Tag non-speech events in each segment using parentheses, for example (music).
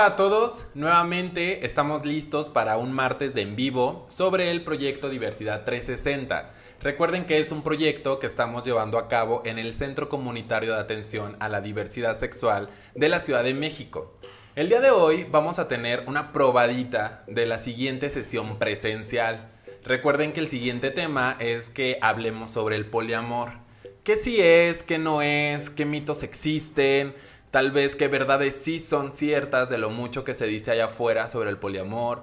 Hola a todos, nuevamente estamos listos para un martes de en vivo sobre el proyecto Diversidad 360. Recuerden que es un proyecto que estamos llevando a cabo en el Centro Comunitario de Atención a la Diversidad Sexual de la Ciudad de México. El día de hoy vamos a tener una probadita de la siguiente sesión presencial. Recuerden que el siguiente tema es que hablemos sobre el poliamor. ¿Qué sí es? ¿Qué no es? ¿Qué mitos existen? Tal vez qué verdades sí son ciertas de lo mucho que se dice allá afuera sobre el poliamor.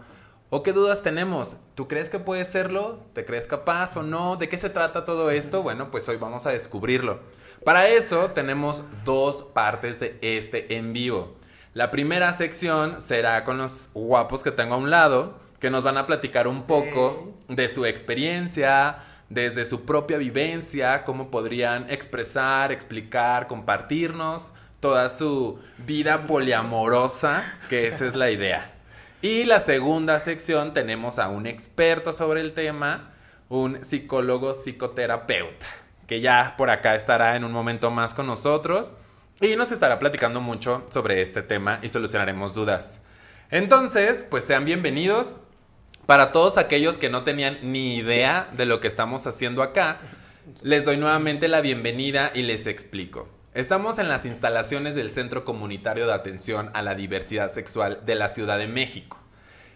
¿O qué dudas tenemos? ¿Tú crees que puede serlo? ¿Te crees capaz o no? ¿De qué se trata todo esto? Bueno, pues hoy vamos a descubrirlo. Para eso tenemos dos partes de este en vivo. La primera sección será con los guapos que tengo a un lado, que nos van a platicar un poco de su experiencia, desde su propia vivencia, cómo podrían expresar, explicar, compartirnos toda su vida poliamorosa, que esa es la idea. Y la segunda sección tenemos a un experto sobre el tema, un psicólogo psicoterapeuta, que ya por acá estará en un momento más con nosotros y nos estará platicando mucho sobre este tema y solucionaremos dudas. Entonces, pues sean bienvenidos. Para todos aquellos que no tenían ni idea de lo que estamos haciendo acá, les doy nuevamente la bienvenida y les explico. Estamos en las instalaciones del Centro Comunitario de Atención a la Diversidad Sexual de la Ciudad de México.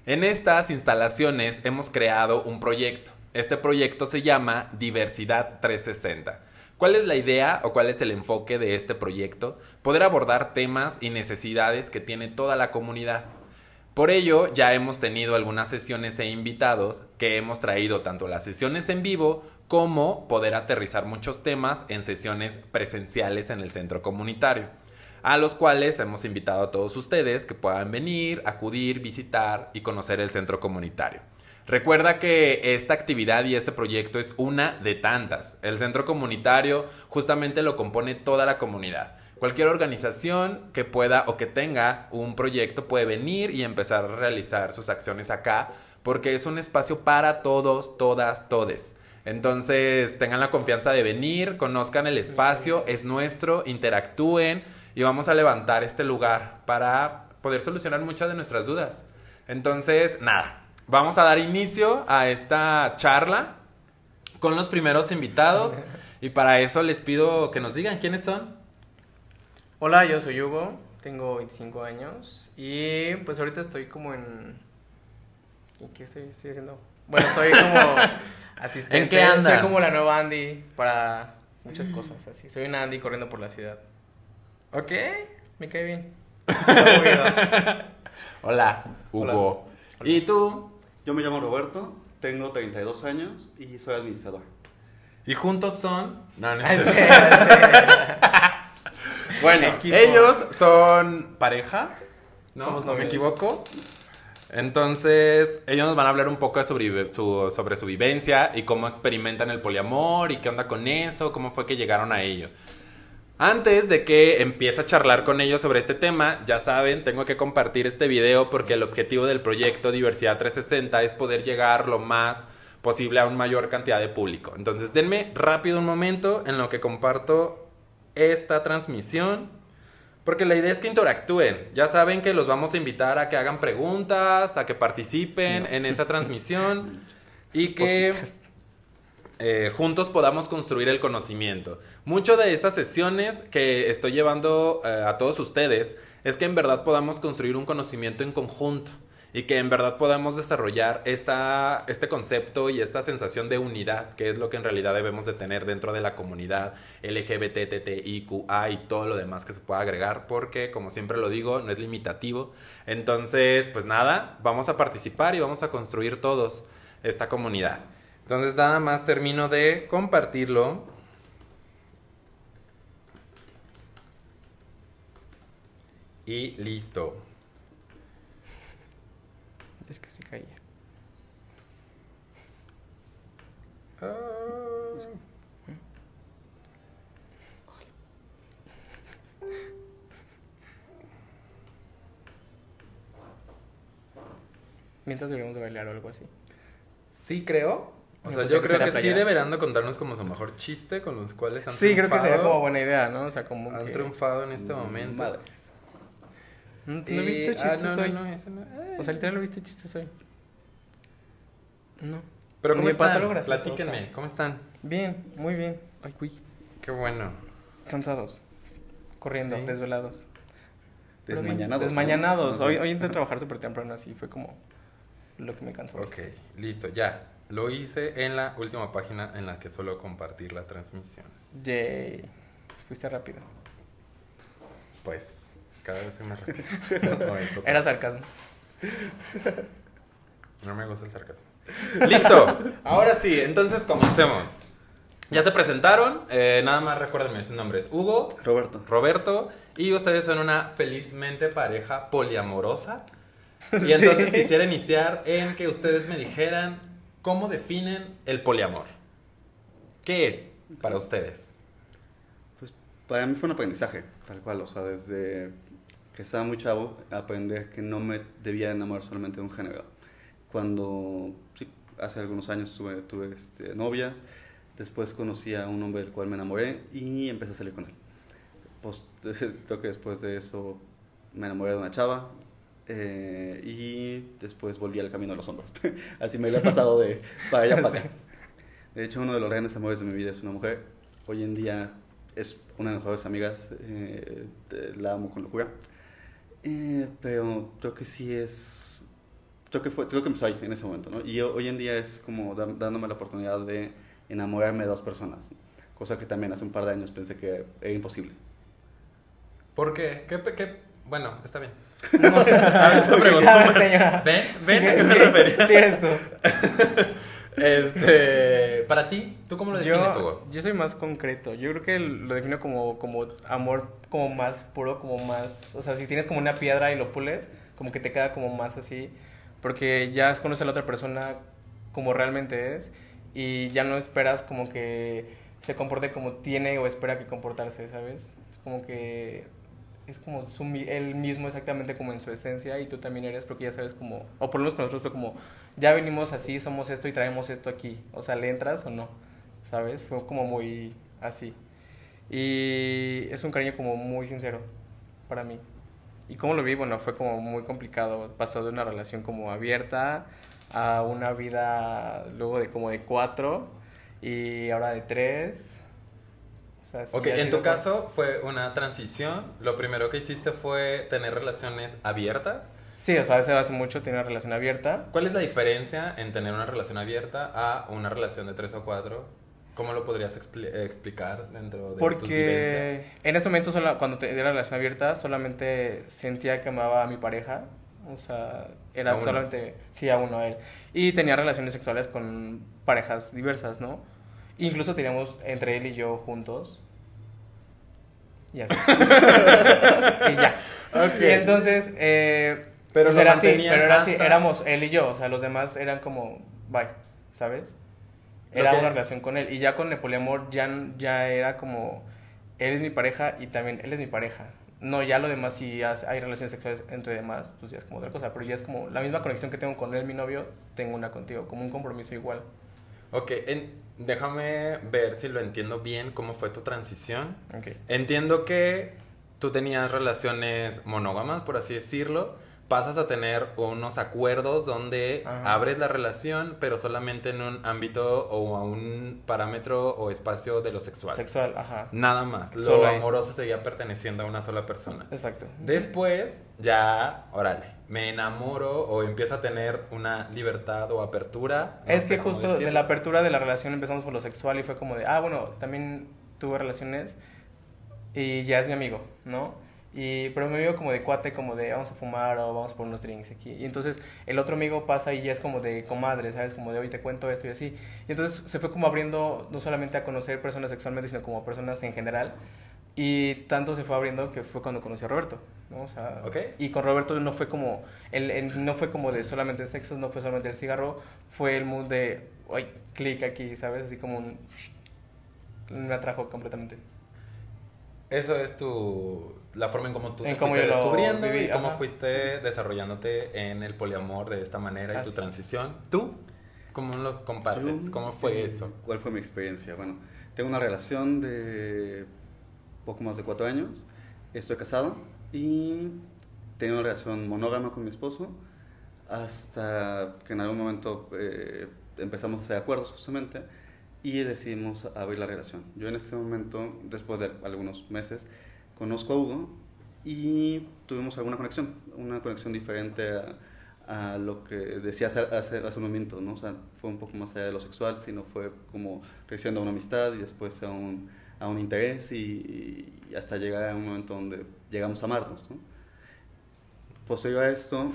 En estas instalaciones hemos creado un proyecto. Este proyecto se llama Diversidad 360. ¿Cuál es la idea o cuál es el enfoque de este proyecto? Poder abordar temas y necesidades que tiene toda la comunidad. Por ello, ya hemos tenido algunas sesiones e invitados que hemos traído tanto las sesiones en vivo como poder aterrizar muchos temas en sesiones presenciales en el centro comunitario, a los cuales hemos invitado a todos ustedes que puedan venir, acudir, visitar y conocer el centro comunitario. Recuerda que esta actividad y este proyecto es una de tantas. El centro comunitario justamente lo compone toda la comunidad. Cualquier organización que pueda o que tenga un proyecto puede venir y empezar a realizar sus acciones acá porque es un espacio para todos, todas, todes. Entonces tengan la confianza de venir, conozcan el espacio, es nuestro, interactúen y vamos a levantar este lugar para poder solucionar muchas de nuestras dudas. Entonces, nada, vamos a dar inicio a esta charla con los primeros invitados (laughs) y para eso les pido que nos digan quiénes son. Hola, yo soy Hugo, tengo 25 años y pues ahorita estoy como en... ¿Y qué estoy, estoy haciendo? Bueno, estoy como (laughs) asistente. ¿En qué andas? Soy como la nueva Andy para muchas cosas así. Soy una Andy corriendo por la ciudad. ¿Ok? Me cae bien. (laughs) Hola, Hugo. ¿Y tú? Yo me llamo Roberto, tengo 32 años y soy administrador. ¿Y juntos son? No, no (laughs) sé. Bueno, Equipo. ellos son pareja, ¿no? ¿No me equivoco? Entonces, ellos nos van a hablar un poco sobre su, sobre su vivencia y cómo experimentan el poliamor y qué onda con eso, cómo fue que llegaron a ello. Antes de que empiece a charlar con ellos sobre este tema, ya saben, tengo que compartir este video porque el objetivo del proyecto Diversidad 360 es poder llegar lo más posible a una mayor cantidad de público. Entonces, denme rápido un momento en lo que comparto esta transmisión. Porque la idea es que interactúen. Ya saben que los vamos a invitar a que hagan preguntas, a que participen en esa transmisión (laughs) y que eh, juntos podamos construir el conocimiento. Mucho de esas sesiones que estoy llevando eh, a todos ustedes es que en verdad podamos construir un conocimiento en conjunto y que en verdad podamos desarrollar esta, este concepto y esta sensación de unidad, que es lo que en realidad debemos de tener dentro de la comunidad LGBTTIQA y todo lo demás que se pueda agregar, porque como siempre lo digo, no es limitativo. Entonces, pues nada, vamos a participar y vamos a construir todos esta comunidad. Entonces nada más termino de compartirlo. Y listo. Mientras deberíamos de bailar o algo así. Sí, creo. O sea, yo creo que sí deberán de contarnos como su mejor chiste con los cuales han Sí, creo que sería triunfado- como buena idea, ¿no? O sea, como han que... triunfado en este momento. Madres. ¿No, no Y- viste ah, chistes no, hoy? no, ese no. Ay. O sea, literal, ¿no viste chistes hoy? No. Pero ¿cómo me pasa están? algo gracioso, Platíquenme, o sea. ¿cómo están? Bien, muy bien. Ay, uy. Qué bueno. Cansados. Corriendo, Sí. desvelados. Desmañanados. ¿no? Desmañanados. Hoy, hoy intenté trabajar súper temprano, así fue como lo que me cansó. Ok, listo, ya. Lo hice en la última página en la que suelo compartir la transmisión. Yay. Fuiste rápido. Pues, cada vez soy más rápido. (laughs) No, eso Era sarcasmo. No me gusta el sarcasmo. Listo. Ahora sí, entonces comencemos. Ya se presentaron. eh, nada más recuérdenme, su nombre es Hugo, Roberto. Roberto, y ustedes son una felizmente pareja poliamorosa. (laughs) Y entonces Sí. quisiera iniciar en que ustedes me dijeran cómo definen el poliamor. ¿Qué es para ustedes? Pues para mí fue un aprendizaje, tal cual. O sea, desde que estaba muy chavo, aprendí que no me debía enamorar solamente de un género. Cuando, sí, hace algunos años tuve, tuve este, novias, después conocí a un hombre del cual me enamoré y empecé a salir con él. Pues, (laughs) creo que después de eso me enamoré de una chava eh, y después volví al camino de los hombres. (laughs) Así me había pasado de para allá (laughs) para acá. De hecho, uno de los grandes amores de mi vida es una mujer. Hoy en día es una de mis mejores amigas. eh, la amo con locura. Eh, pero creo que sí es... Creo que, fue, creo que me soy en ese momento, ¿no? Y ho- hoy en día es como da- dándome la oportunidad de enamorarme de dos personas. ¿no? Cosa que también hace un par de años pensé que era imposible. ¿Por qué? ¿Qué, qué? Bueno, está bien. No, te pregunto. A ver, señora. ¿Ven? ¿Ven Sí, a qué me sí, refería? Sí, eres tú. Este, para ti, ¿tú cómo lo defines, Yo, Hugo? yo soy más concreto. Yo creo que lo defino como, como amor como más puro, como más... O sea, si tienes como una piedra y lo pules, como que te queda como más así. Porque ya conoces a la otra persona como realmente es y ya no esperas como que se comporte como tiene o espera que comportarse, ¿sabes? Como que es como su, él mismo exactamente como en su esencia y tú también eres porque ya sabes como, o por lo menos con nosotros fue como, ya venimos así, somos esto y traemos esto aquí, o sea, ¿le entras o no? ¿Sabes? Fue como muy así. Y es un cariño como muy sincero para mí. ¿Y cómo lo vi? Bueno, fue como muy complicado. Pasó de una relación como abierta a una vida luego de como de cuatro y ahora de tres. Sea, sí Ok, en tu caso fue una transición. Lo primero que hiciste fue tener relaciones abiertas. Sí, o sea, hace, hace mucho tenía una relación abierta. ¿Cuál es la diferencia en tener una relación abierta a una relación de tres o cuatro? ¿Cómo lo podrías expli- explicar dentro de tus vivencias? Porque en ese momento, sola- cuando tenía la relación abierta, solamente sentía que amaba a mi pareja. O sea, era A solamente, sí, a uno, a él. Y tenía relaciones sexuales con parejas diversas, ¿no? Incluso teníamos entre él y yo juntos. Y así. (laughs) y ya. Ok. Y entonces, eh, Pero pues era así, pero era así, éramos él y yo, o sea, los demás eran como, bye, ¿sabes? Era Ok. una relación con él. Y ya con el poliamor ya, ya era como, él es mi pareja y también él es mi pareja. No, ya lo demás, si hay relaciones sexuales entre demás, pues ya es como otra cosa. Pero ya es como la misma conexión que tengo con él, mi novio, tengo una contigo, como un compromiso igual. Ok, en- déjame ver si lo entiendo bien, cómo fue tu transición. Ok. Entiendo que tú tenías relaciones monógamas, por así decirlo. Pasas a tener unos acuerdos donde Ajá. abres la relación, pero solamente en un ámbito o a un parámetro o espacio de lo sexual. Sexual, ajá. Nada más. Lo Solo ahí. amoroso seguía perteneciendo a una sola persona. Exacto. Después, ya, órale, me enamoro o empiezo a tener una libertad o apertura. no Es que justo de la apertura de la relación empezamos por lo sexual y fue como de, ah, bueno, también tuve relaciones y ya es mi amigo, ¿no? Y, pero mi amigo como de cuate, como de vamos a fumar o vamos por unos drinks aquí. Y entonces el otro amigo pasa y ya es como de comadre, ¿sabes? Como de hoy te cuento esto y así. Y entonces se fue como abriendo no solamente a conocer personas sexualmente, sino como personas en general. Y tanto se fue abriendo que fue cuando conocí a Roberto, ¿no? O sea, Ok. y con Roberto no fue como, el, el- no fue como de solamente sexo, no fue solamente el cigarro, fue el mood de, uy, clic aquí, ¿sabes? Así como un, me atrajo completamente. Eso es tu la forma en cómo tú En te cómo fuiste descubriendo viví, y cómo ajá. fuiste desarrollándote en el poliamor de esta manera y tu Así. transición. ¿Tú? ¿Cómo los compartes? Yo, ¿Cómo fue eh, eso? ¿Cuál fue mi experiencia? Bueno, tengo una relación de poco más de cuatro años, estoy casado y tenía una relación monógama con mi esposo hasta que en algún momento eh, empezamos a hacer acuerdos justamente y decidimos abrir la relación. Yo en este momento, después de algunos meses, conozco a Hugo y tuvimos alguna conexión, una conexión diferente a, a lo que decía hace, hace, hace, un momento, ¿no? O sea, fue un poco más allá de lo sexual, sino fue como creciendo a una amistad y después a un, a un interés y, y, hasta llegar a un momento donde llegamos a amarnos, ¿no? Posterior a esto,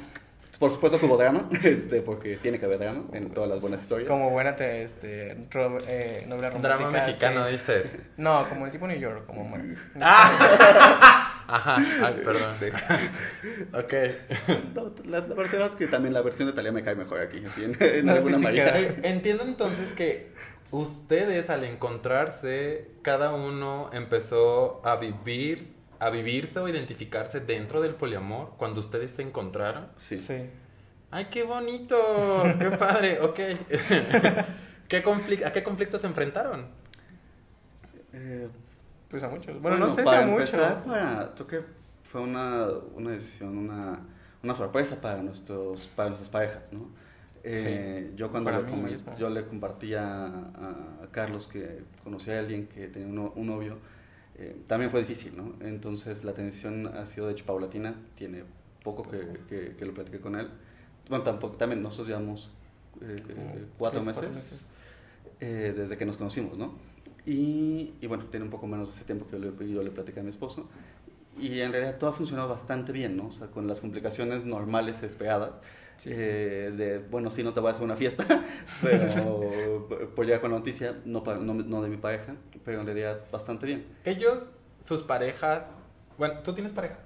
por supuesto que hubo drama, (laughs) este, porque tiene que haber drama en todas las buenas historias. Como buena te, este, ro, eh, novela romántica. Drama mexicano, sí. dices. No, como el tipo New York, como más. ¡Ah! (laughs) Ajá, ay, perdón. Sí. (laughs) ok. No, la, la verdad es que también la versión de Talía me cae mejor aquí, así, en, en No, alguna sí, manera. Entiendo entonces que ustedes al encontrarse, cada uno empezó a vivir, a vivirse o identificarse dentro del poliamor cuando ustedes se encontraron. Sí. Sí. ¡Ay, qué bonito! ¡Qué (laughs) padre! Ok. (laughs) ¿Qué ¿A qué conflictos se enfrentaron? Eh, Pues a muchos. Bueno, no sé si para a muchos. empezar, para- creo que fue una, una decisión, una, una sorpresa para, nuestros, para nuestras parejas, ¿no? Eh, yo cuando le, yo le compartía a, a Carlos que conocía a alguien que tenía un, no- un novio, eh, también fue difícil, ¿no? Entonces la tensión ha sido de hecho paulatina, tiene poco que, que, que lo platiqué con él. Bueno, tampoco, también nosotros llevamos eh, cuatro meses, desde que nos conocimos, ¿no? Y, y bueno, tiene un poco menos de ese tiempo que yo le, yo le platicé a mi esposo. Y en realidad todo ha funcionado bastante bien, ¿no? O sea, con las complicaciones normales esperadas. Sí. eh, de, bueno, sí, no te voy a hacer una fiesta, (laughs) (laughs) pero por llegar con la noticia, no, no, no de mi pareja, pero en realidad bastante bien. Ellos, sus parejas. Bueno, ¿tú tienes pareja?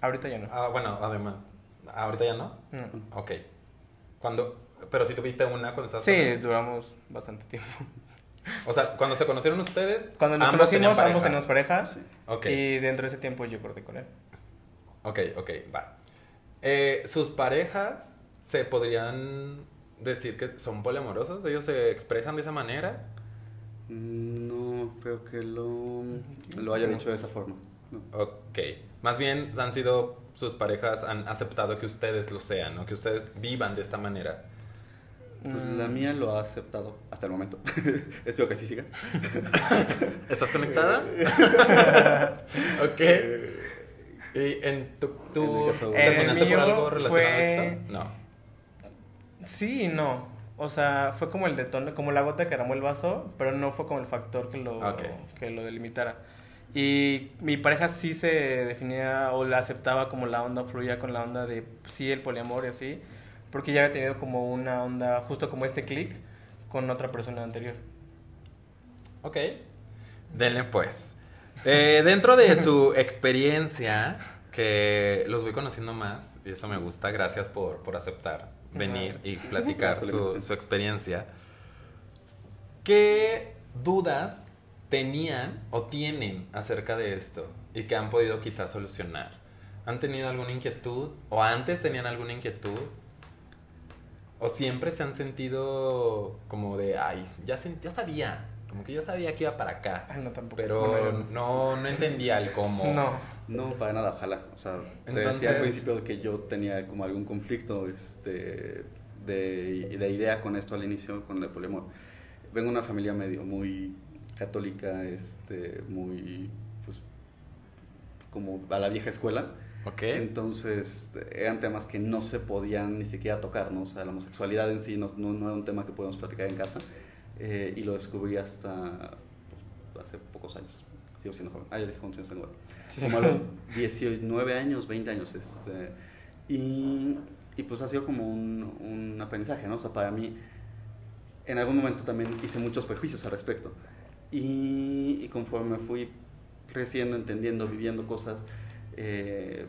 Ahorita ya no. Ah, bueno, además. ¿Ahorita ya no? No. Ok. Cuando. Pero si tuviste una cuando estabas Sí, duramos bastante tiempo. O sea, cuando se conocieron ustedes. Cuando nos ambos conocimos, ambos teníamos parejas. Sí. Y dentro de ese tiempo yo corté con él. Ok, ok, va. Eh, ¿Sus parejas se podrían decir que son poliamorosos? ¿Ellos se expresan de esa manera? No creo que lo, lo haya No. dicho de esa forma. no. Ok. Más bien han sido sus parejas, han aceptado que ustedes lo sean, ¿no? Que ustedes vivan de esta manera. Pues Mm. la mía lo ha aceptado hasta el momento. (laughs) Espero que así siga. (laughs) ¿Estás conectada? (laughs) ok. ¿Y en tu, tu En el caso- En el terminaste por algo relacionado a fue- esto? No. Sí y no. O sea, fue como el detonante, como la gota que armó el vaso, pero no fue como el factor que lo, que lo delimitara. Y mi pareja sí se definía o la aceptaba como la onda, fluía con la onda de sí, el poliamor y así, porque ya había tenido como una onda, justo como este click, con otra persona anterior. Ok. Denle pues. Eh, dentro de su experiencia, que los voy conociendo más, y eso me gusta, gracias por, por aceptar venir y platicar (laughs) su, su experiencia. ¿Qué dudas tenían o tienen acerca de esto y que han podido quizás solucionar? ¿Han tenido alguna inquietud o antes tenían alguna inquietud? ¿O siempre se han sentido como de, ay, ya, sen- ya sabía, como que yo sabía que iba para acá, Ay, no, tampoco. pero no, no entendía el cómo? No. No, para nada, ojalá. O sea, te Entonces- decía al principio que yo tenía como algún conflicto este, de, de idea con esto al inicio, con el poliamor. Vengo de una familia medio muy católica, este, muy, pues, como a la vieja escuela. Ok. Entonces, eran temas que no se podían ni siquiera tocar, ¿no? O sea, la homosexualidad en sí no, no, no era un tema que podíamos platicar en casa. eh, y lo descubrí hasta pues, hace pocos años. Sigo siendo joven. Ah, ya dije cuántos años tengo. Como a los 19 años, 20 años. Este, y, y pues ha sido como un, un aprendizaje, ¿no? O sea, para mí, en algún momento también hice muchos prejuicios al respecto. Y, y conforme fui creciendo, entendiendo, viviendo cosas, eh,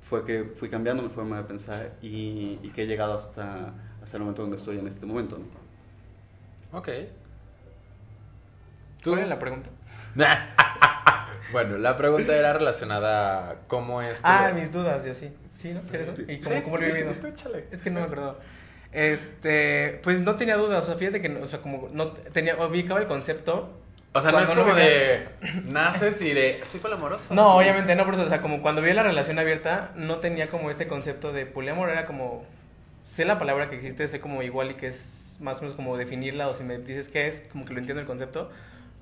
fue que fui cambiando mi forma de pensar y, y que he llegado hasta, hasta el momento donde estoy en este momento. ¿no? Ok. ¿Cuál es la pregunta? (laughs) bueno, la pregunta era relacionada a cómo es que... Ah, mis dudas y así. ¿Sí, no? ¿Quieres eso? ¿Y cómo, Sí, cómo lo sí, he vivido? tú. Es que no me acuerdo. Este, pues no tenía dudas, o sea, fíjate que, o sea, como no tenía, ubicaba el concepto, O sea, no es como de naces y de soy poliamoroso. No, obviamente no, por eso, o sea, como cuando vi la relación abierta, no tenía como este concepto de poliamor, era como, sé la palabra que existe, sé como igual y que es más o menos como definirla, o si me dices qué es, como que lo entiendo el concepto,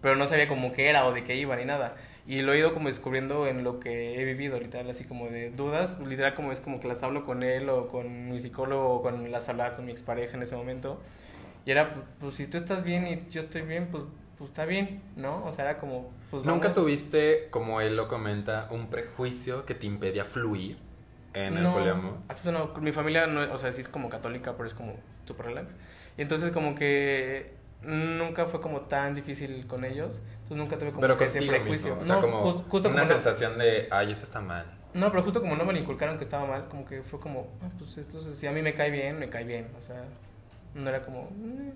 pero no sabía como qué era o de qué iba ni nada. Y lo he ido como descubriendo en lo que he vivido, literal, así como de dudas, literal como es como que las hablo con él o con mi psicólogo o con las hablaba con mi expareja en ese momento. Y era, pues, si tú estás bien y yo estoy bien, pues, pues está bien, ¿no? O sea, era como, pues ¿Nunca vamos- tuviste, como él lo comenta, un prejuicio que te impedía fluir en el no, poliamor? Hasta eso no, mi familia, no, o sea, sí es como católica, pero es como súper relax. Y entonces como que nunca fue como tan difícil con ellos. Entonces nunca tuve como Pero que ese prejuicio. mismo, o sea, no, como justo una como no- sensación de, ay, eso está mal. No, pero justo como no me lo inculcaron que estaba mal, como que fue como, ah, pues entonces si a mí me cae bien, me cae bien. O sea, no era como, "Mm,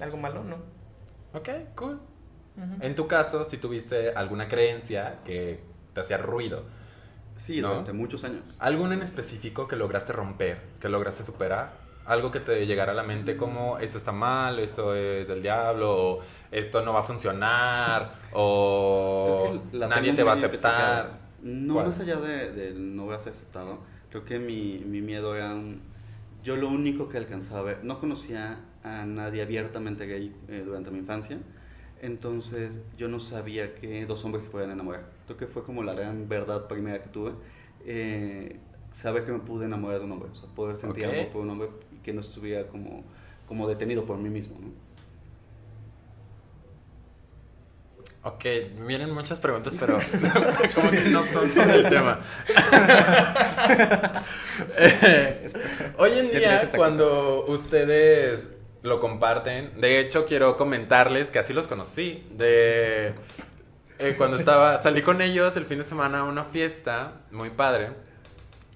algo malo, ¿no? Ok, cool. Ujú. En tu caso, si tuviste alguna creencia que te hacía ruido, Sí, ¿No? durante muchos años. ¿Alguno en específico que lograste romper, que lograste superar? Algo que te llegara a la mente como eso está mal, eso es del diablo, o esto no va a funcionar, (laughs) o nadie te va a aceptar. No ¿Cuál? más allá de, de no voy a ser aceptado, creo que mi, mi miedo era un- yo lo único que alcanzaba a ver, no conocía a nadie abiertamente gay eh, durante mi infancia, entonces yo no sabía que dos hombres se podían enamorar. Creo que fue como la gran verdad primera que tuve, eh, saber que me pude enamorar de un hombre, o sea, poder sentir Ok. amor por un hombre y que no estuviera como, como detenido por mí mismo. ¿no? Ok, vienen muchas preguntas, pero (laughs) como que no son sobre el tema. (laughs) (laughs) Eh, hoy en día, cuando ustedes lo comparten, de hecho quiero comentarles que así los conocí. De eh, cuando estaba, salí con ellos el fin de semana a una fiesta muy padre.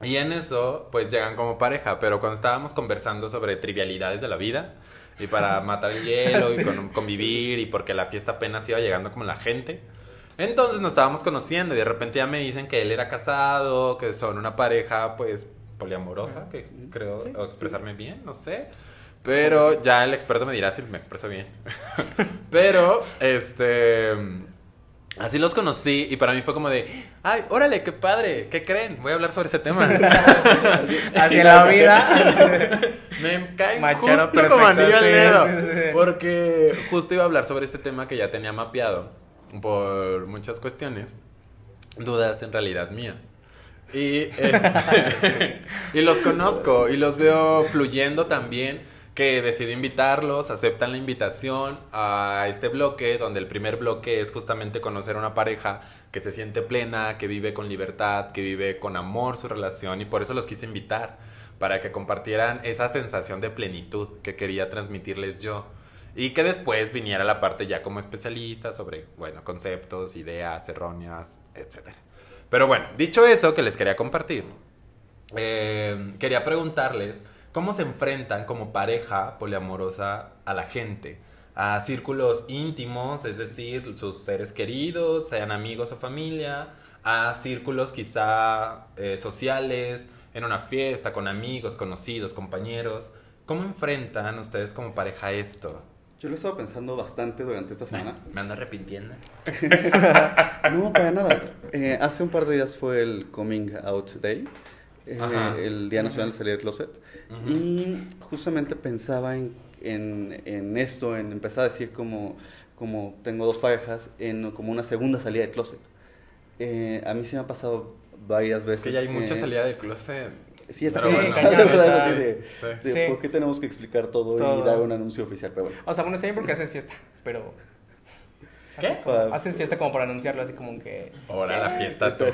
Y en eso, pues llegan como pareja, pero cuando estábamos conversando sobre trivialidades de la vida y para (laughs) matar el hielo y con- convivir y porque la fiesta apenas iba llegando como la gente, entonces nos estábamos conociendo y de repente ya me dicen que él era casado, que son una pareja pues poliamorosa, que creo o expresarme bien, no sé. Pero ya el experto me dirá si me expreso bien. (laughs) pero, este... Así los conocí y para mí fue como de, ay, órale, qué padre, ¿qué creen? Voy a hablar sobre ese tema. (laughs) (laughs) Así en la vida. Me cae Machero justo como anillo al dedo. sí, sí. Porque justo iba a hablar sobre este tema que ya tenía mapeado por muchas cuestiones. Dudas en realidad mías. Y, este, y los conozco y los veo fluyendo también. Que decidí invitarlos, aceptan la invitación a este bloque, donde el primer bloque es justamente conocer a una pareja que se siente plena, que vive con libertad, que vive con amor su relación, y por eso los quise invitar para que compartieran esa sensación de plenitud que quería transmitirles yo. Y que después viniera la parte ya como especialista sobre, bueno, conceptos, ideas erróneas, etc. Pero bueno, dicho eso que les quería compartir, eh, quería preguntarles cómo se enfrentan como pareja poliamorosa a la gente, a círculos íntimos, es decir, sus seres queridos, sean amigos o familia, a círculos quizá eh, sociales, en una fiesta, con amigos, conocidos, compañeros. ¿Cómo enfrentan ustedes como pareja esto? Yo lo he estado pensando bastante durante esta semana. (laughs) Me ando arrepintiendo. (laughs) No, para nada. Eh, hace un par de días fue el Coming Out Day, eh, Ajá. el Día Nacional de Salir del Closet. Ujú. Y justamente pensaba en, en, en esto, en empezar a decir como, como tengo dos parejas, en como una segunda salida del closet. Eh, a mí sí me ha pasado varias Es veces. que ya hay que- mucha salida de closet. Sí, es bueno, (laughs) cañón, verdad, sí, así de, sí. de Sí. por qué tenemos que explicar todo, Todo. y dar un anuncio oficial, pero bueno. O sea, bueno, está bien porque haces fiesta, pero... ¿Qué? Haces fiesta como para anunciarlo, así como que... Ahora la fiesta tú.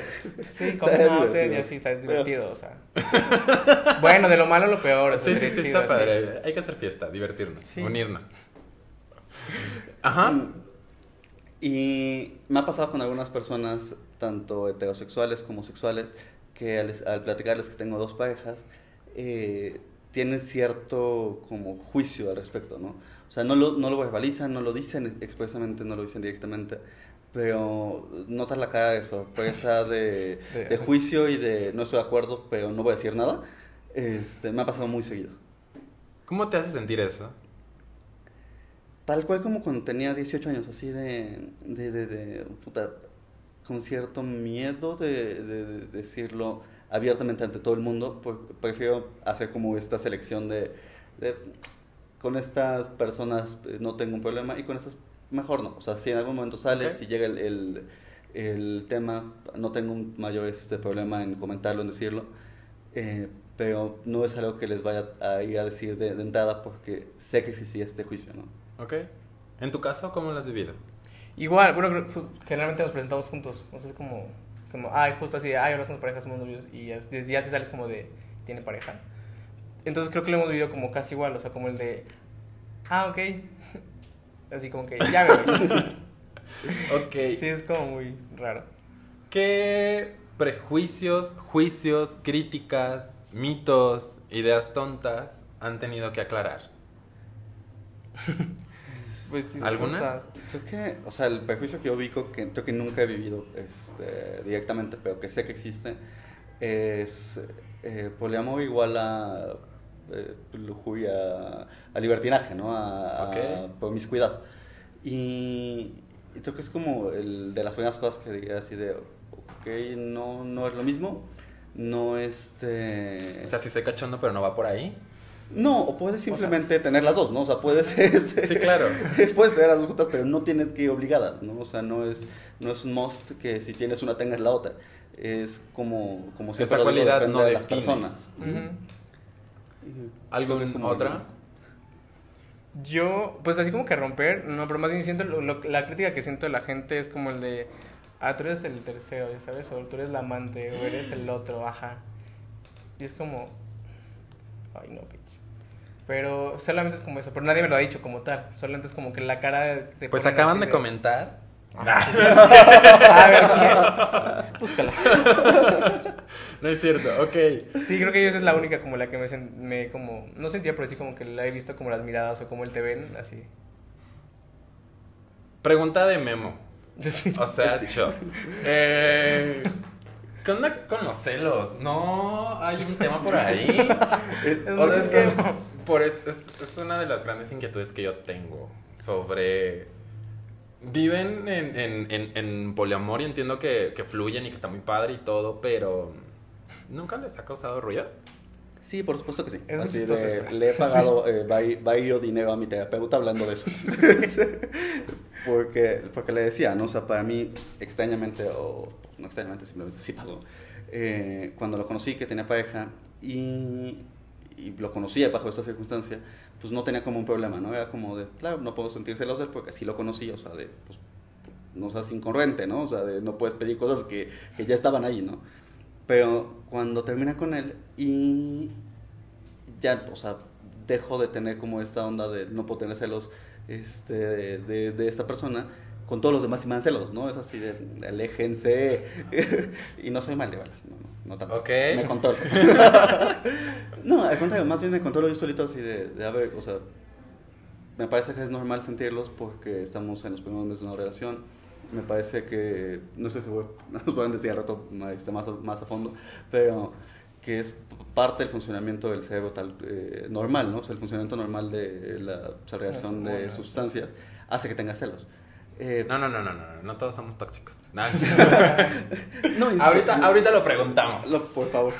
Sí, como no, divertido. y así está, es divertido, o sea. (laughs) bueno, de lo malo lo peor, Sí, sí, sí, chido, está así. padre. Hay que hacer fiesta, divertirnos, Sí. unirnos. Ajá. Mm. Y me ha pasado con algunas personas, tanto heterosexuales como sexuales, que al, al platicarles que tengo dos parejas, eh, tienen cierto como juicio al respecto, ¿no? O sea, no lo, no lo verbalizan, no lo dicen expresamente, no lo dicen directamente, pero notas la cara de sorpresa, (laughs) de, De- juicio y de no estoy de acuerdo, pero no voy a decir nada. Este, me ha pasado muy seguido. ¿Cómo te hace sentir eso? tal cual como cuando tenía 18 años, así de, de, de, de puta, con cierto miedo de, de- de decirlo abiertamente ante todo el mundo, pues prefiero hacer como esta selección de, con estas personas eh, no tengo un problema y con estas mejor no. O sea, si en algún momento sale, Ok. si llega el, el, el tema, no tengo un mayor este, problema en comentarlo, en decirlo, eh, pero no es algo que les vaya a ir a decir de, de entrada porque sé que existía este juicio, ¿no? ¿Ok? ¿En tu caso cómo lo has vivido? Igual, bueno, generalmente nos presentamos juntos. O sea, es como, como ay, justo así, ay, ahora somos pareja, somos novios. Y ya, desde ya se sales como de, tiene pareja. Entonces creo que lo hemos vivido como casi igual, o sea, como el de, ah, ok. (laughs) Así como que, ya. (laughs) Ok. Sí, es como muy raro. ¿Qué prejuicios, juicios, críticas, mitos, ideas tontas han tenido que aclarar? (laughs) Pues, ¿Alguna? cosas- Creo que, o sea, el prejuicio que yo ubico, que creo que nunca he vivido este, directamente, pero que sé que existe, es eh, poliamor igual a eh, lujuria, a libertinaje, ¿no? A, a Ok. promiscuidad. Y, y creo que es como el de las primeras cosas que diría así de, ok, no, no es lo mismo, no este... O sea, sí sé cachondo, pero no va por ahí. No, o puedes simplemente tener las dos, ¿no? O sea, puedes... (laughs) Sí, claro. (laughs) puedes tener las dos juntas, pero no tienes que ir obligadas, ¿no? O sea, no es, no es un must que si tienes una tengas la otra. Es como, como Esa siempre digo, cualidad depende no de las personas. Ujú. ¿Algún Es como- otra? Yo, pues así como que romper, no, pero más bien siento, lo- lo- la crítica que siento de la gente es como el de, ah, tú eres el tercero, ya sabes, o tú eres la amante, o eres el otro, ajá. Y es como, ay no, bitch. Pero solamente es como eso, pero nadie me lo ha dicho como tal, solamente es como que la cara de... Pues acaban de comentar. A ver. (laughs) Búscala. No es cierto, ok. Sí, creo que esa es la única como la que me, sen- me como, no sentía, pero sí como que la he visto como las miradas o como él te ven, así. Pregunta de Memo. O sea, yo. Eh, ¿Qué onda con los celos? No hay un tema por ahí. Es- O sea, es que por es, es, es una de las grandes inquietudes que yo tengo sobre... Viven en, en, en, en poliamor y entiendo que, que fluyen y que está muy padre y todo, pero ¿nunca les ha causado ruido? Sí, por supuesto que sí. Es Así de, le he pagado eh, vari- varios dinero a mi terapeuta hablando de eso. (laughs) porque, porque le decía, ¿no? O sea, para mí, extrañamente, o no extrañamente, simplemente sí pasó. eh, cuando lo conocí, que tenía pareja, y, y lo conocía bajo esta circunstancia, pues no tenía como un problema, ¿no? Era como de, claro, no puedo sentir celos de él porque así lo conocí, o sea, de, pues, no seas incorrente, ¿no? O sea, de, no puedes pedir cosas que, que ya estaban ahí, ¿no? Pero cuando termina con él y ya, o sea, dejo de tener como esta onda de no puedo tener celos este, de, de- de esta persona, con todos los demás sí me dan celos, ¿no? Es así de, aléjense. (laughs) y no soy mal, igual, no, no, no tanto. Ok. Me controlo. (laughs) no, al contrario, más bien me controlo yo solito así de, de, a ver, o sea, me parece que es normal sentirlos porque estamos en los primeros meses de una relación. Me parece que, no estoy seguro, (laughs) nos pueden decir al rato este, más, a- más a fondo, pero que es parte del funcionamiento del cerebro tal, eh, normal, ¿no? O sea, el funcionamiento normal de la segregación de sustancias hace que tengas celos. Eh, No, no, no, no, no, no todos somos tóxicos. (laughs) No, no, ahorita, ahorita lo preguntamos. Lo- por favor,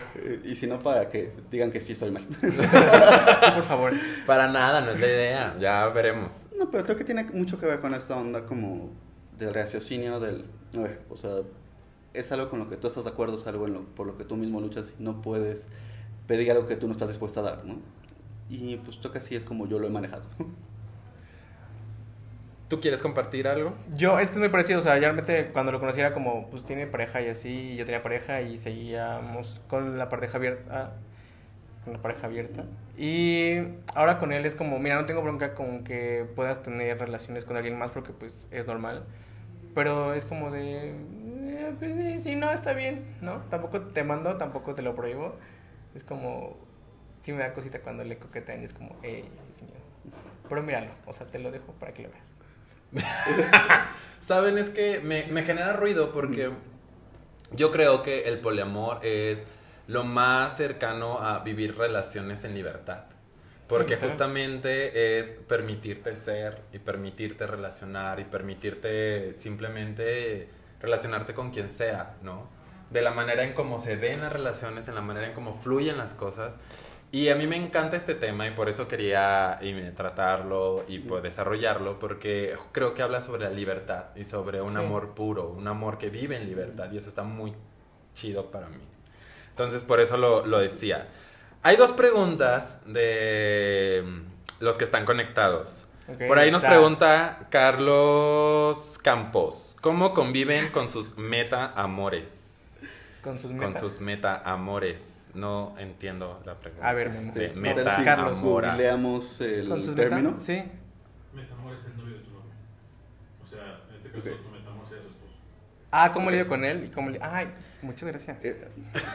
y si no, para que digan que sí estoy mal. (laughs) Sí, por favor. Para nada, no es la idea. Ya veremos. No, pero creo que tiene mucho que ver con esta onda como del raciocinio, del... A ver, o sea, es algo con lo que tú estás de acuerdo, es algo en lo- por lo que tú mismo luchas y no puedes pedir algo que tú no estás dispuesto a dar, ¿no? Y pues creo que así es como yo lo he manejado. (laughs) ¿Tú quieres compartir algo? Yo, es que es muy parecido, o sea, realmente cuando lo conocí era como, pues tiene pareja y así, y yo tenía pareja y seguíamos con la pareja abierta, con la pareja abierta. Y ahora con él es como, mira, no tengo bronca con que puedas tener relaciones con alguien más porque pues es normal. Pero es como de, eh, pues sí, sí, no, está bien, ¿no? Tampoco te mando, tampoco te lo prohíbo. Es como, sí me da cosita cuando le coquetean y es como, ey, es mío. Pero míralo, o sea, te lo dejo para que lo veas. (laughs) Saben, es que me, me genera ruido porque yo creo que el poliamor es lo más cercano a vivir relaciones en libertad. Porque justamente es permitirte ser y permitirte relacionar y permitirte simplemente relacionarte con quien sea, ¿no? De la manera en cómo se ven las relaciones, en la manera en cómo fluyen las cosas. Y a mí me encanta este tema y por eso quería y, tratarlo y pues, desarrollarlo, porque creo que habla sobre la libertad y sobre un Sí. amor puro, un amor que vive en libertad y eso está muy chido para mí. Entonces por eso lo, lo decía. Hay dos preguntas de mm, los que están conectados. Por ahí nos pregunta Carlos Campos, ¿cómo conviven con sus meta amores? Con sus Con metas. sus meta amores. No entiendo la pregunta. A ver, de Este, meta si Carlos, googleamos el término. Sí. Metamor es el novio de tu novio. O sea, en este caso, tu metamor sea su esposo. Ah, ¿cómo lidio con él? Y cómo li- Ay, muchas gracias. Eh,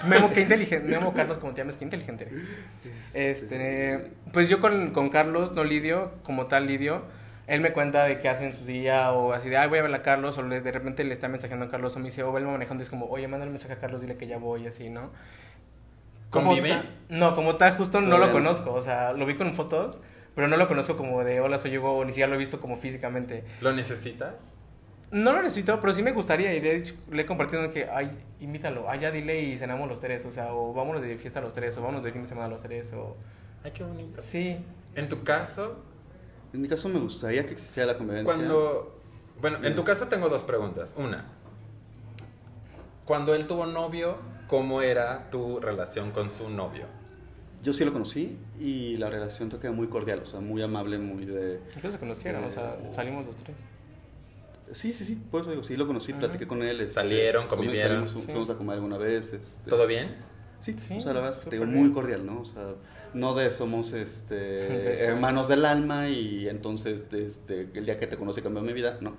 Memo, qué inteligente. Memo, Carlos, como te llamas, qué inteligente eres. Este, pues yo con, con Carlos no lidio, como tal lidio. Él me cuenta de qué hace en su día o así de, ay, voy a ver a Carlos, o le- de repente le está mensajeando a Carlos o me dice, o él manejando, es como, oye, mándale un mensaje a Carlos, dile que ya voy, así, ¿no? Como ¿Conviven? ta- No, como tal, justo no lo no. conozco, o sea, lo vi con fotos, pero no lo conozco como de, hola, soy Hugo, ni siquiera lo he visto como físicamente. ¿Lo necesitas? No lo necesito, pero sí me gustaría y le he, dicho- le he compartido que, ay, invítalo, ay, ya dile y cenamos los tres, o sea, o vámonos de fiesta los tres, o vámonos de fin de semana los tres, o... Ay, qué bonito. Sí, En tu caso, En mi caso me gustaría que existiera la convivencia. cuando... Bueno, en tu caso tengo dos preguntas. Una, cuando él tuvo novio, ¿cómo era tu relación con su novio? Yo sí lo conocí y la relación toca muy cordial, o sea, muy amable, muy de... incluso se conocieron, o sea, Eh, salimos los tres. Sí, sí, sí, por eso digo, sí lo conocí, Ajá. platiqué con él. este, Salieron, convivieron. salimos, Sí. fuimos a comer alguna vez. Este, ¿Todo bien? Sí, Sí, o sea, la verdad es que te digo, muy cordial, ¿no? O sea, no de somos este, (laughs) hermanos del alma y entonces este, el día que te conocí cambió mi vida, no.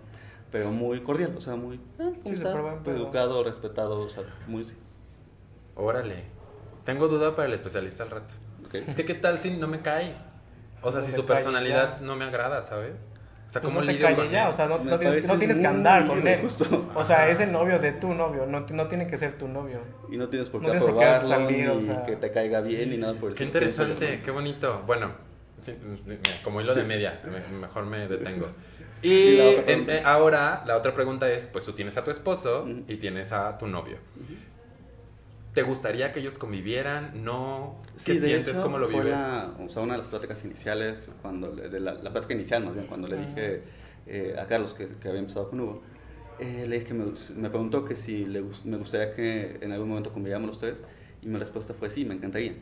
Pero muy cordial, o sea, muy, ¿cómo Sí, está? súper buen pedo. educado, respetado, o sea, muy sí. Órale. Tengo duda para el especialista al rato. Es que qué tal si no me cae. O sea, No si su personalidad ya. no me agrada, ¿sabes? O sea, Pues ¿cómo no te con ya, o sea, no, no tienes, no tienes que andar con él. justo. O sea, es el novio de tu novio, no, no tiene que ser tu novio. Y no tienes por No qué aprobarlo, salir, o ni sea. que te caiga bien, ni nada por el Qué estilo. interesante, qué bonito. Bueno, sí, mira, como hilo de media, me- mejor me detengo. Y (laughs) Y la otra en- pregunta. ahora la otra pregunta es, pues tú tienes a tu esposo y tienes a tu novio. ¿Te gustaría que ellos convivieran? ¿No? ¿Qué Sí, de sientes? hecho, ¿Cómo lo vives? la- o sea, una de las pláticas iniciales, cuando de la, la plática inicial más bien, cuando le Ajá. dije eh, a Carlos que, que había empezado con Hugo, eh, le dije que me, me preguntó que si le, me gustaría que en algún momento conviviéramos los tres, y mi respuesta fue sí, me encantaría.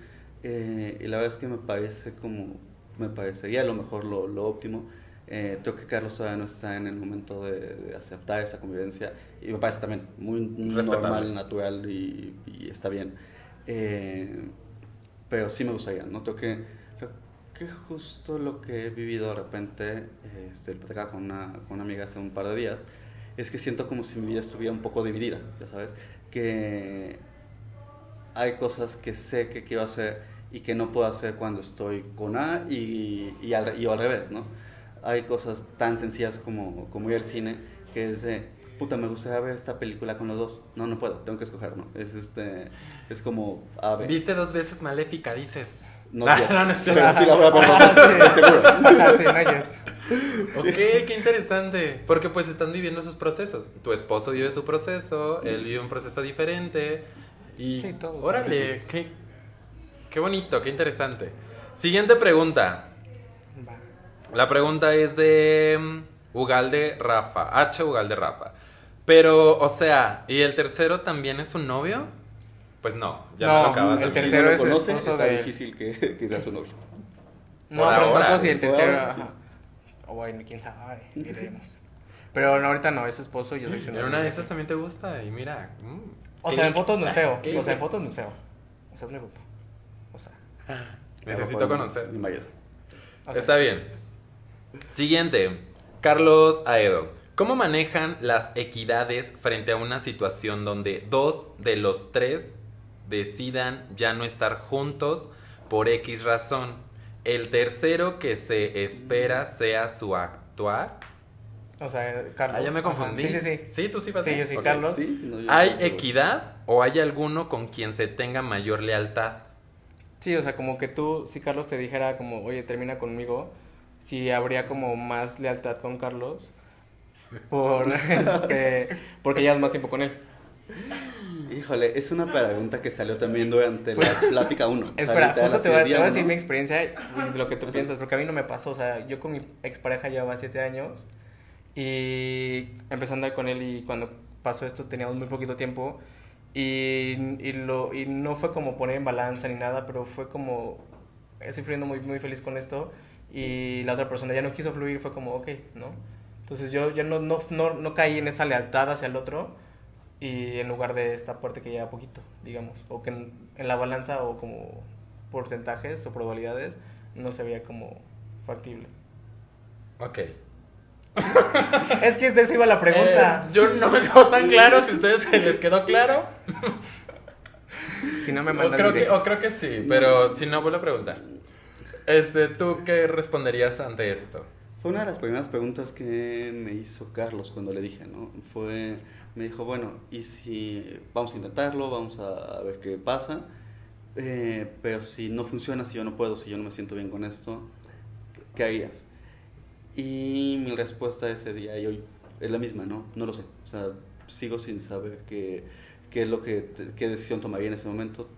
Eh, y la verdad es que me parece como, me parecería a lo mejor lo, lo óptimo. Eh, creo que Carlos todavía no está en el momento de, de aceptar esa convivencia, y me parece también muy normal, natural y, y está bien. Eh, pero sí me gustaría, ¿no? Creo que, creo que justo lo que he vivido de repente, este, con una, con una amiga hace un par de días, es que siento como si mi vida estuviera un poco dividida, ya sabes, que hay cosas que sé que quiero hacer y que no puedo hacer cuando estoy con A y, y, al, y al revés, ¿no? Hay cosas tan sencillas como, como ir al cine, que es de, puta, me gustaría ver esta película con los dos. No, no puedo, tengo que escoger, ¿no? Es, este, es como A, B. ¿Viste dos veces Maléfica, dices? No, (laughs) no, no cierto. Pero sí la voy a ver (laughs) dos (laughs) Ah, veces, estoy seguro. Ajá, sí, no. Ok, qué interesante. Porque pues están viviendo sus procesos. Tu esposo vive su proceso, él vive un proceso diferente. Y Sí, todo. órale, Qué, qué bonito, qué interesante. Siguiente pregunta. La pregunta es de mm, Ugalde Rafa, H Ugalde Rafa. Pero, o sea, ¿y el tercero también es un novio? Pues no, ya me No, lo acabas de el Si decir. tercero no lo es el conoce, está de- difícil que, que sea su novio. No, Por pero ahora. tampoco si el tercero. Ajá. O bueno, quién sabe, veremos. Pero no, ahorita no, es esposo y yo soy su novio. una de esas también te gusta y mira. mm, O sea, en fotos no es feo. O sea, en fotos no es feo. O sea, es muy guapo. O sea. Necesito conocer. Mi marido. o sea, Está bien. Siguiente. Carlos Aedo. ¿Cómo manejan las equidades frente a una situación donde dos de los tres decidan ya no estar juntos por X razón? El tercero que se espera sea su actuar. O sea, Carlos. Ah, ya me Ajá, confundí. Sí, sí, sí. Sí, tú sí vas Sí, a- yo sí. Carlos. Sí, no, yo ¿Hay equidad o hay alguno con quien se tenga mayor lealtad? Sí, o sea, como que tú, si Carlos te dijera como, oye, termina conmigo, si habría como más lealtad con Carlos por (laughs) este, porque llevas más tiempo con él. Híjole, es una pregunta que salió también durante la (laughs) plática 1. Espera, justo te voy, a, te voy a decir mi experiencia y lo que tú piensas, porque a mí no me pasó, o sea, yo con mi expareja llevaba 7 años y empecé a andar con él y cuando pasó esto teníamos muy poquito tiempo y, y, lo, y no fue como poner en balanza ni nada, pero fue como, estoy fluyendo muy, muy feliz con esto y la otra persona ya no quiso fluir, fue como, ok, ¿no? Entonces yo ya no, no, no, no caí en esa lealtad hacia el otro y en lugar de esta parte que lleva poquito, digamos, o que en, en, la balanza o como porcentajes o probabilidades no se veía como factible. Ok. (laughs) es que de eso iba la pregunta. Eh, yo no me quedó tan claro, si a ustedes se les quedó claro. si no me o mandan creo, que, o creo que sí, pero si no, vuelvo a preguntar. Este, ¿Tú qué responderías ante esto? Fue una de las primeras preguntas que me hizo Carlos cuando le dije, ¿no? Fue, me dijo, bueno, ¿y si vamos a intentarlo, vamos a ver qué pasa? Eh, pero si no funciona, si yo no puedo, si yo no me siento bien con esto, ¿qué harías? Y mi respuesta ese día y hoy es la misma, ¿no? No lo sé. O sea, sigo sin saber qué, qué es lo que, qué decisión tomaría en ese momento.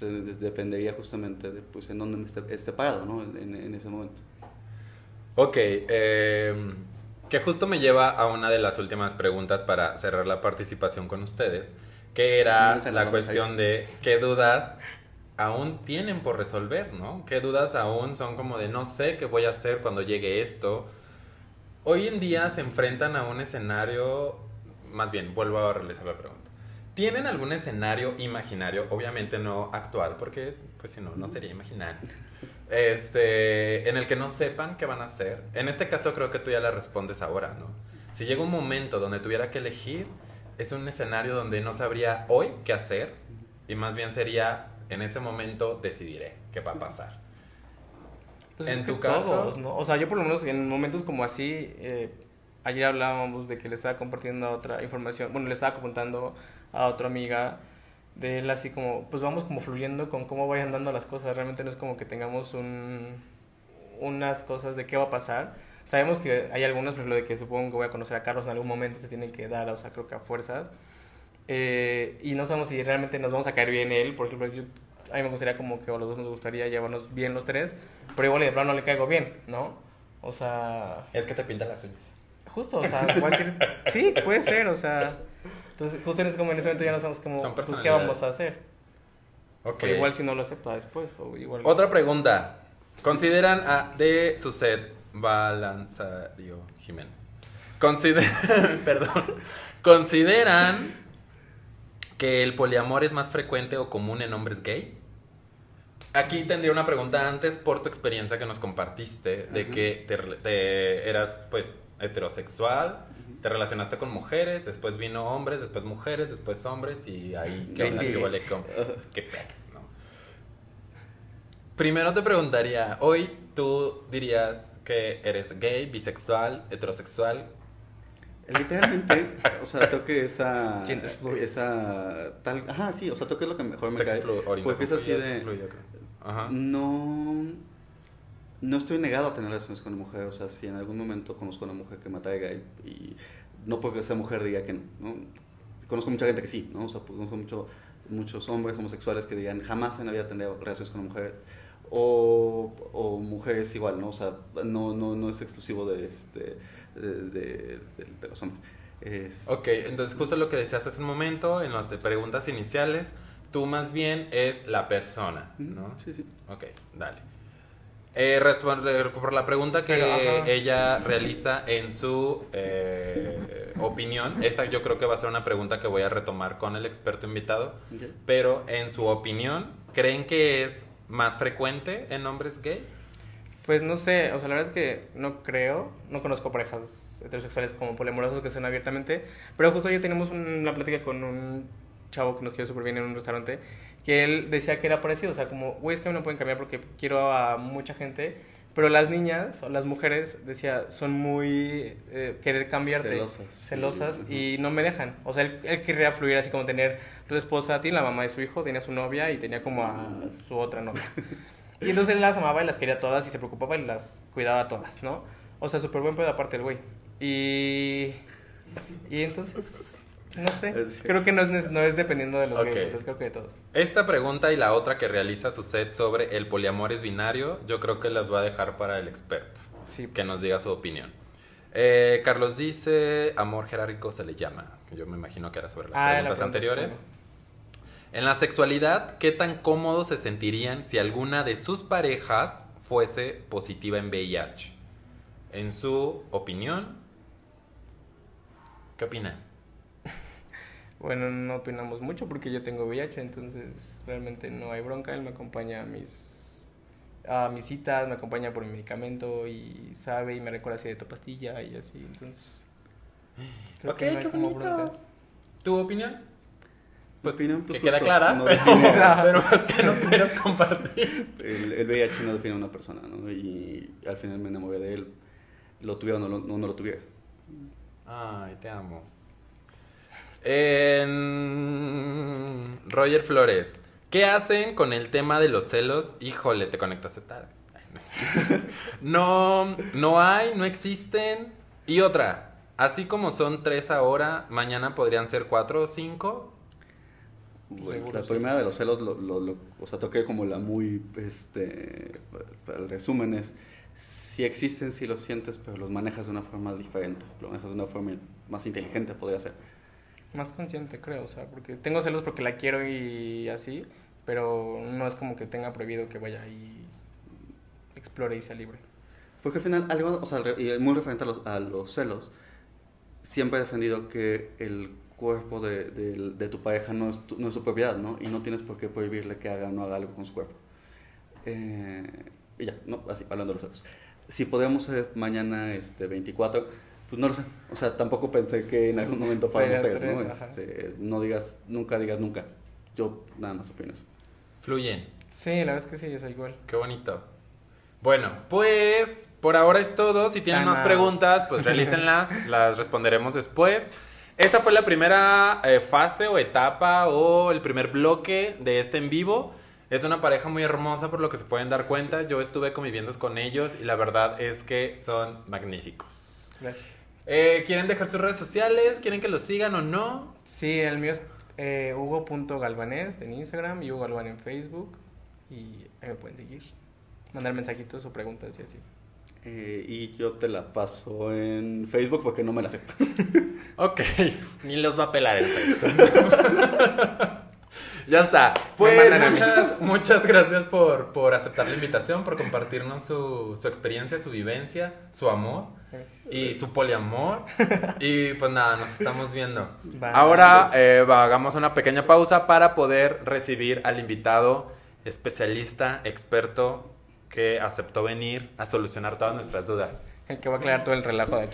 Dependería justamente de pues, en dónde me esté, esté parado, ¿no? En, en, ese momento. Ok, eh, que justo me lleva a una de las últimas preguntas para cerrar la participación con ustedes, que era la cuestión de qué dudas aún tienen por resolver, ¿no? ¿Qué dudas aún son como de no sé qué voy a hacer cuando llegue esto? Hoy en día se enfrentan a un escenario, más bien, vuelvo a realizar la pregunta. ¿Tienen algún escenario imaginario, obviamente no actual, porque pues si no, no sería imaginario, este, en el que no sepan qué van a hacer? En este caso creo que tú ya la respondes ahora, ¿no? Si llega un momento donde tuviera que elegir, es un escenario donde no sabría hoy qué hacer y más bien sería, en ese momento decidiré qué va a pasar. Pues en tu caso, todos, ¿no? O sea, yo por lo menos en momentos como así, eh, ayer hablábamos de que le estaba compartiendo otra información, bueno, le estaba contando a otra amiga de él así como, pues vamos como fluyendo con cómo vayan dando las cosas, realmente no es como que tengamos un, unas cosas de qué va a pasar. Sabemos que hay algunos, por ejemplo, de que supongo que voy a conocer a Carlos en algún momento, se tienen que dar, o sea, creo que a fuerzas. Eh, y no sabemos si realmente nos vamos a caer bien él, por ejemplo, yo, a mí me gustaría como que a los dos nos gustaría llevarnos bien los tres, pero igual y de plano no le caigo bien, ¿no? O sea, es que te pinta las uñas. justo, o sea, cualquier... Sí, puede ser, o sea... Entonces, justo en ese, como en ese momento ya no sabemos cómo, pues, qué vamos a hacer. Ok. O igual si no lo acepta después, o igual... Otra pregunta. ¿Consideran a de su set Balanzario Jiménez? Consider- (laughs) Perdón. ¿Consideran que el poliamor es más frecuente o común en hombres gay? Aquí tendría una pregunta antes por tu experiencia que nos compartiste de Ajá. que te, te eras pues heterosexual, te relacionaste con mujeres, después vino hombres, después mujeres, después hombres y ahí (laughs) qué onda, huele con qué pex, ¿no? Primero te preguntaría, hoy tú dirías que eres gay, bisexual, heterosexual. Literalmente, o sea, creo que (laughs) esa. Esa. Tal, ajá, sí, o sea, creo que es lo que mejor me sexo cae. flu- Porque es así de. Ajá. No. No estoy negado a tener relaciones con una mujer. O sea, si en algún momento conozco a una mujer que me atraiga y, y no porque esa mujer diga que no, ¿no? Conozco mucha gente que sí, ¿no? O sea, conozco mucho, muchos hombres homosexuales que digan jamás en la vida tendría relaciones con una mujer. O, o mujeres igual, ¿no? O sea, no, no, no es exclusivo de, este, de, de- de- de los hombres. Es, Ok, entonces justo lo que decías hace un momento en las preguntas iniciales, tú más bien es la persona, ¿no? Sí, sí. Ok, dale. Eh, responder por la pregunta que Pero, ella realiza en su eh, opinión, esa yo creo que va a ser una pregunta que voy a retomar con el experto invitado, pero en su opinión, ¿creen que es más frecuente en hombres gay? Pues no sé, o sea, la verdad es que no creo, no conozco parejas heterosexuales como poliamorosos que sean abiertamente, pero justo ayer tenemos una plática con un chavo que nos quiere súper bien en un restaurante, que él decía que era parecido, o sea, como, güey, es que a mí no pueden cambiar porque quiero a mucha gente, Pero las niñas o las mujeres, decía, son muy eh, querer cambiarte. Celosas. Celosas Sí. y no me dejan. O sea, él, él querría fluir así como tener tu esposa, tiene la mamá de su hijo, tenía su novia y tenía como a su otra novia. Y entonces él las amaba y las quería todas y se preocupaba y las cuidaba todas, ¿no? O sea, súper buen pedo aparte el güey. Y... Y entonces, no sé, creo que no es, no es dependiendo de los Ok. gays, o sea, es creo que de todos. Esta pregunta y la otra que realiza su set sobre el poliamor es binario, yo creo que las voy a dejar para el experto, Sí, que nos diga su opinión. Eh, Carlos dice, amor jerárquico se le llama. Yo me imagino que era sobre las Ah, preguntas pregunta es anteriores. En la sexualidad, ¿qué tan cómodos se sentirían si alguna de sus parejas fuese positiva en VIH? En su opinión, ¿qué opinan? Bueno, no opinamos mucho porque yo tengo VIH, entonces realmente no hay bronca. Él me acompaña a mis, a mis citas, me acompaña por mi medicamento y sabe y me recuerda si de tu pastilla y así, entonces... Creo Ok, que no hay qué como bonito. bronca. ¿Tu opinión? Pues, opinión, pues, que queda clara, no (laughs) (laughs) pero, define- pero más que nos quieras compartir. el, el VIH no define a una persona, ¿no? Y al final me enamoré de él, lo tuviera o no, lo- no, no lo tuviera. Ay, te amo. En... Roger Flores. ¿Qué hacen con el tema de los celos? Híjole, te conectaste tarde. (laughs) No No, hay, no existen. Y otra, así como son tres ahora, mañana podrían ser cuatro o cinco. Bueno, Seguro, la sí. primera de los celos, lo, lo- lo- o sea, toqué como la muy, este, el resumen es, sí existen, sí los sientes, pero los manejas de una forma diferente, lo manejas de una forma más inteligente, podría ser. Más consciente, creo, o sea, porque tengo celos porque la quiero y así, pero no es como que tenga prohibido que vaya y explore y sea libre. Porque al final, algo, o sea, y muy referente a los, a los celos, siempre he defendido que el cuerpo de, de- de tu pareja no es, tu, no es su propiedad, ¿no? Y no tienes por qué prohibirle que haga o no haga algo con su cuerpo. Eh, y ya, ¿no? Así, hablando de los celos. Si podemos ser mañana este, 24, pues no lo sé. O sea, tampoco pensé que en algún momento fuéramos Sería tres, ¿no? Este, no digas, nunca digas nunca. Yo nada más opino eso. Fluyen. Sí, la verdad es que sí, es igual. Qué bonito. Bueno, pues por ahora es todo. Si tienen Time más preguntas, pues (laughs) realícenlas, las responderemos después. Esta fue la primera eh, fase o etapa o el primer bloque de este en vivo. Es una pareja muy hermosa por lo que se pueden dar cuenta. Yo estuve conviviendo con ellos y la verdad es que son magníficos. Gracias. Eh, ¿Quieren dejar sus redes sociales? ¿Quieren que los sigan o no? Sí, el mío es eh, hugo.galvanés en Instagram y Hugo Galván en Facebook. Y ahí me pueden seguir. Mandar mensajitos o preguntas y así. Eh, y yo te la paso en Facebook porque no me la sé. (laughs) Ok, ni los va a pelar el Facebook. (laughs) ya está. Pues muchas, muchas gracias por, por aceptar la invitación, por compartirnos su, su experiencia, su vivencia, su amor y su poliamor. (laughs) Y pues nada, nos estamos viendo. Ahora eh, hagamos una pequeña pausa para poder recibir al invitado especialista, experto que aceptó venir a solucionar todas nuestras dudas. El que va a aclarar todo el relajo de aquí.